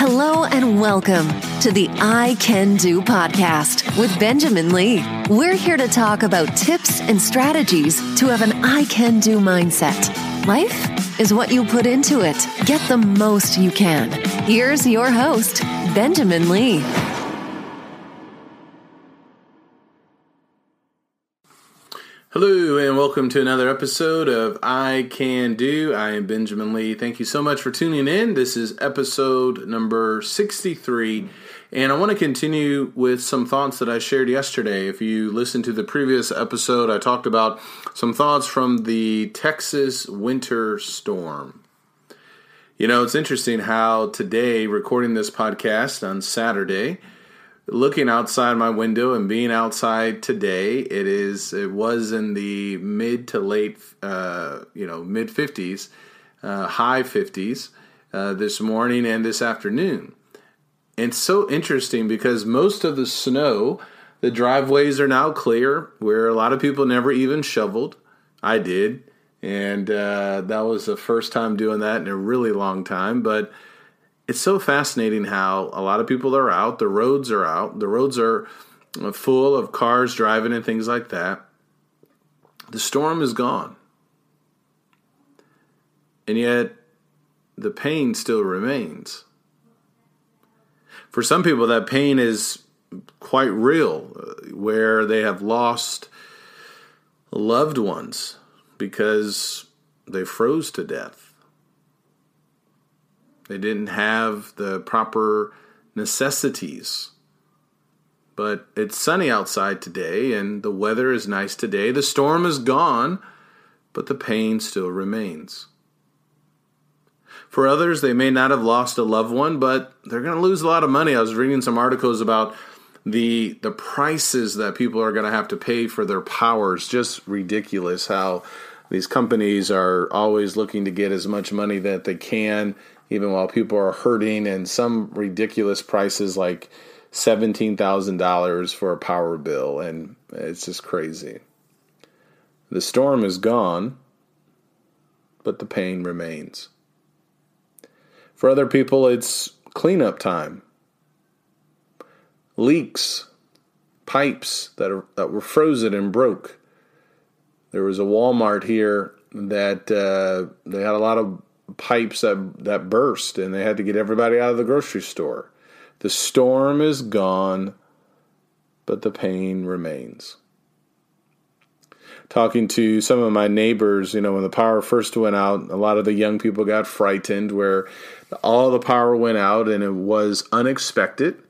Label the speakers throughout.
Speaker 1: Hello and welcome to the I Can Do podcast with Benjamin Lee. We're here to talk about tips and strategies to have an I Can Do mindset. Life is what you put into it. Get the most you can. Here's your host, Benjamin Lee.
Speaker 2: Hello, and welcome to another episode of I Can Do. I am Benjamin Lee. Thank you so much for tuning in. This is episode number 63, and I want to continue with some thoughts that I shared yesterday. If you listened to the previous episode, I talked about some thoughts from the Texas winter storm. You know, it's interesting how today, recording this podcast on Saturday, looking outside my window and being outside today it is it was in the mid to late uh, you know mid 50s uh, high 50s uh, this morning and this afternoon. And so interesting because most of the snow the driveways are now clear where a lot of people never even shoveled. I did. And uh, that was the first time doing that in a really long time. But it's so fascinating how a lot of people are out. The roads are out. The roads are full of cars driving and things like that. The storm is gone. And yet, the pain still remains. For some people, that pain is quite real, uh, where they have lost loved ones because they froze to death they didn't have the proper necessities. But it's sunny outside today, and the weather is nice today. The storm is gone, but the pain still remains. For others, they may not have lost a loved one, but they're going to lose a lot of money. I was reading some articles about the the prices that people are going to have to pay for their powers. Just ridiculous how these companies are always looking to get as much money that they can even while people are hurting and some ridiculous prices like $17,000 for a power bill and it's just crazy. The storm is gone, but the pain remains. For other people it's cleanup time. Leaks, pipes that are, that were frozen and broke. There was a Walmart here that uh, they had a lot of pipes that that burst and they had to get everybody out of the grocery store. The storm is gone, but the pain remains. Talking to some of my neighbors, you know, when the power first went out, a lot of the young people got frightened where all the power went out and it was unexpected.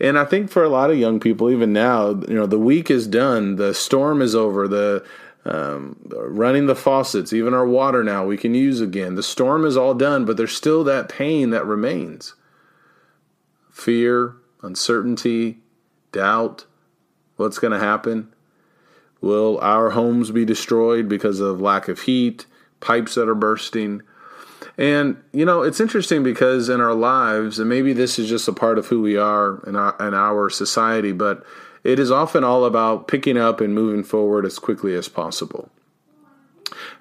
Speaker 2: And I think for a lot of young people, even now, you know, the week is done, the storm is over, the um, running the faucets, even our water now we can use again. The storm is all done, but there's still that pain that remains fear, uncertainty, doubt. What's going to happen? Will our homes be destroyed because of lack of heat, pipes that are bursting? And, you know, it's interesting because in our lives, and maybe this is just a part of who we are in our, in our society, but it is often all about picking up and moving forward as quickly as possible.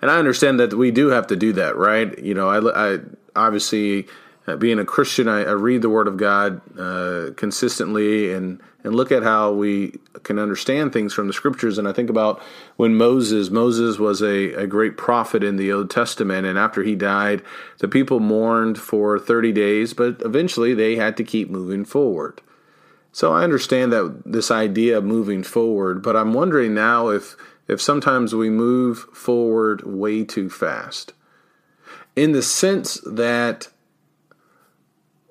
Speaker 2: And I understand that we do have to do that, right? You know, I, I obviously uh, being a Christian, I, I, read the Word of God uh, consistently and and look at how we can understand things from the Scriptures. And I think about when Moses, Moses was a, a great prophet in the Old Testament, and after he died, the people mourned for thirty days, but eventually they had to keep moving forward. So I understand that this idea of moving forward, but I'm wondering now if if sometimes we move forward way too fast. In the sense that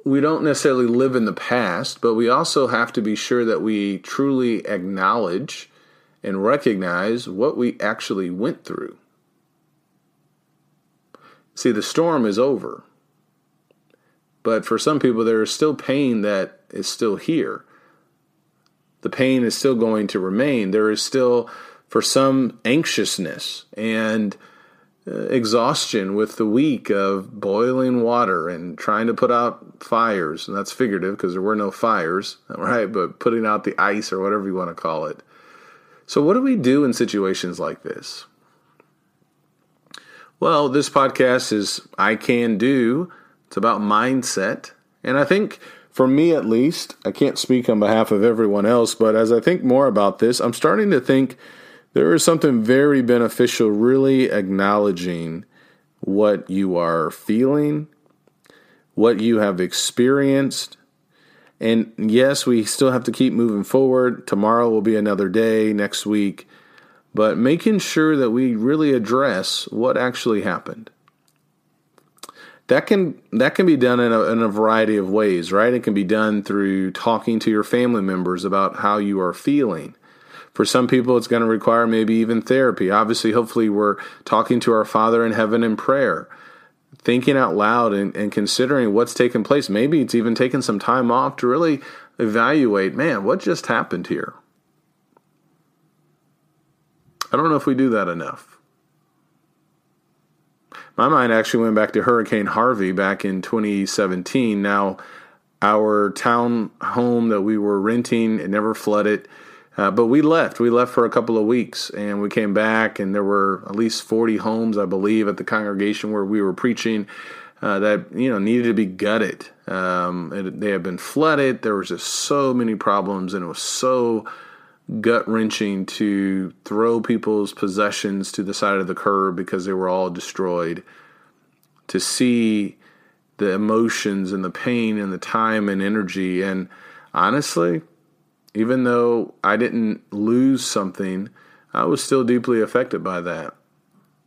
Speaker 2: we don't necessarily live in the past, but we also have to be sure that we truly acknowledge and recognize what we actually went through. See, the storm is over. But for some people, there is still pain that is still here the pain is still going to remain. There is still, for some, anxiousness and Uh, exhaustion with the week of boiling water and trying to put out fires. And that's figurative because there were no fires, right? But putting out the ice or whatever you want to call it. So, what do we do in situations like this? Well, this podcast is I Can Do. It's about mindset And I think for me at least, I can't speak on behalf of everyone else, but as I think more about this, I'm starting to think there is something very beneficial really acknowledging what you are feeling, what you have experienced. And yes, we still have to keep moving forward. Tomorrow will be another day, next week, but making sure that we really address what actually happened. That can that can be done in a, in a variety of ways, right? It can be done through talking to your family members about how you are feeling. For some people, it's going to require maybe even therapy. Obviously, hopefully, we're talking to our Father in heaven in prayer, thinking out loud and, and considering what's taken place. Maybe it's even taken some time off to really evaluate man, what just happened here? I don't know if we do that enough. My mind actually went back to Hurricane Harvey back in 2017. Now, our town home that we were renting, it never flooded. Uh, but we left. We left for a couple of weeks and we came back, and there were at least 40 homes, I believe, at the congregation where we were preaching uh, that, you know, needed to be gutted. Um, it, they had been flooded. There was just so many problems, and it was so gut wrenching to throw people's possessions to the side of the curb because they were all destroyed. To see the emotions and the pain and the time and energy. And honestly, even though I didn't lose something, I was still deeply affected by that.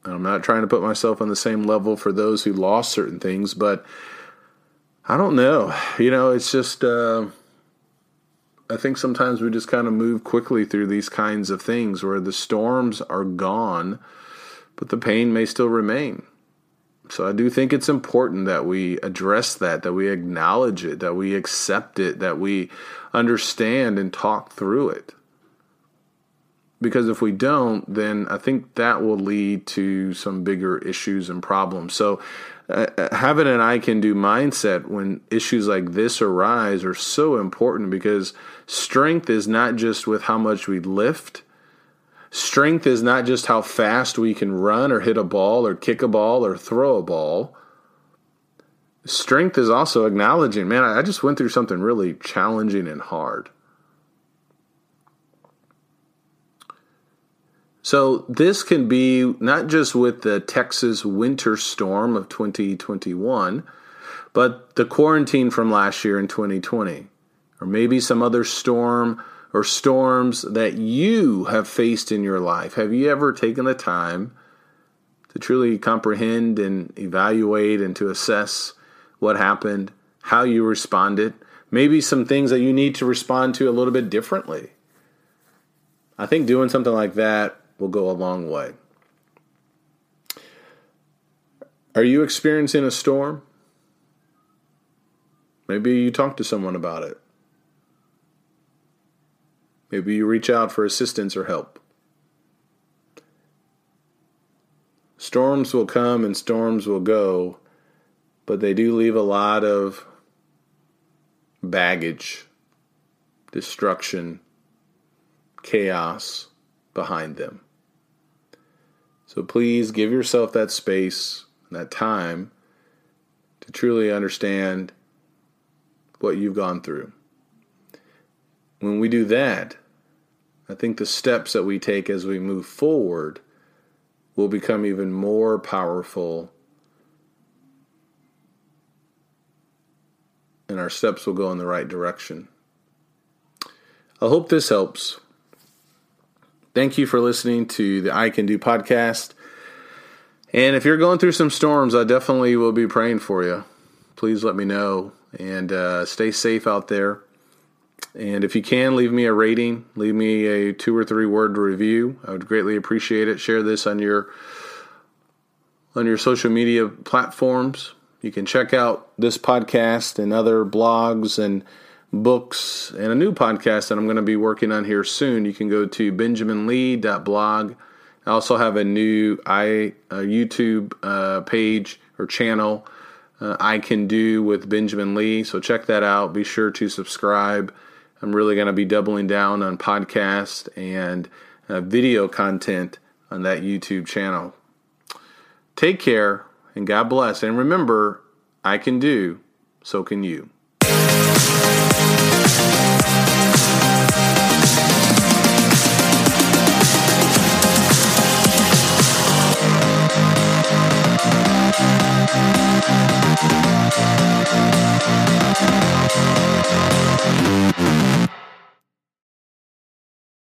Speaker 2: I'm not trying to put myself on the same level for those who lost certain things, but I don't know. You know, it's just. Uh, I think sometimes we just kind of move quickly through these kinds of things where the storms are gone, but the pain may still remain. So I do think it's important that we address that, that we acknowledge it, that we accept it, that we understand and talk through it. Because if we don't, then I think that will lead to some bigger issues and problems. So uh, uh, having an I can do mindset when issues like this arise are so important because strength is not just with how much we lift. Strength is not just how fast we can run or hit a ball or kick a ball or throw a ball. Strength is also acknowledging, man, I just went through something really challenging and hard. So this can be not just with the Texas winter storm of 2021, but the quarantine from last year in 2020, or maybe some other storm or storms that you have faced in your life. Have you ever taken the time to truly comprehend and evaluate and to assess what happened, how you responded, maybe some things that you need to respond to a little bit differently? I think doing something like that will go a long way. Are you experiencing a storm? Maybe you talk to someone about it. Maybe you reach out for assistance or help. Storms will come and storms will go, but they do leave a lot of baggage, destruction, chaos behind them. So please give yourself that space, and that time to truly understand what you've gone through. When we do that, I think the steps that we take as we move forward will become even more powerful and our steps will go in the right direction. I hope this helps. Thank you for listening to the I Can Do podcast. And if you're going through some storms, I definitely will be praying for you. Please let me know and uh, stay safe out there. And if you can, leave me a rating, leave me a two or three word review. I would greatly appreciate it. Share this on your on your social media platforms. You can check out this podcast and other blogs and books, and a new podcast that I'm going to be working on here soon. You can go to benjaminlee.blog. I also have a new I a YouTube uh, page or channel uh, I can do with Benjamin Lee. So check that out. Be sure to subscribe. I'm really going to be doubling down on podcast and uh, video content on that YouTube channel. Take care and God bless. And remember, I can do, so can you.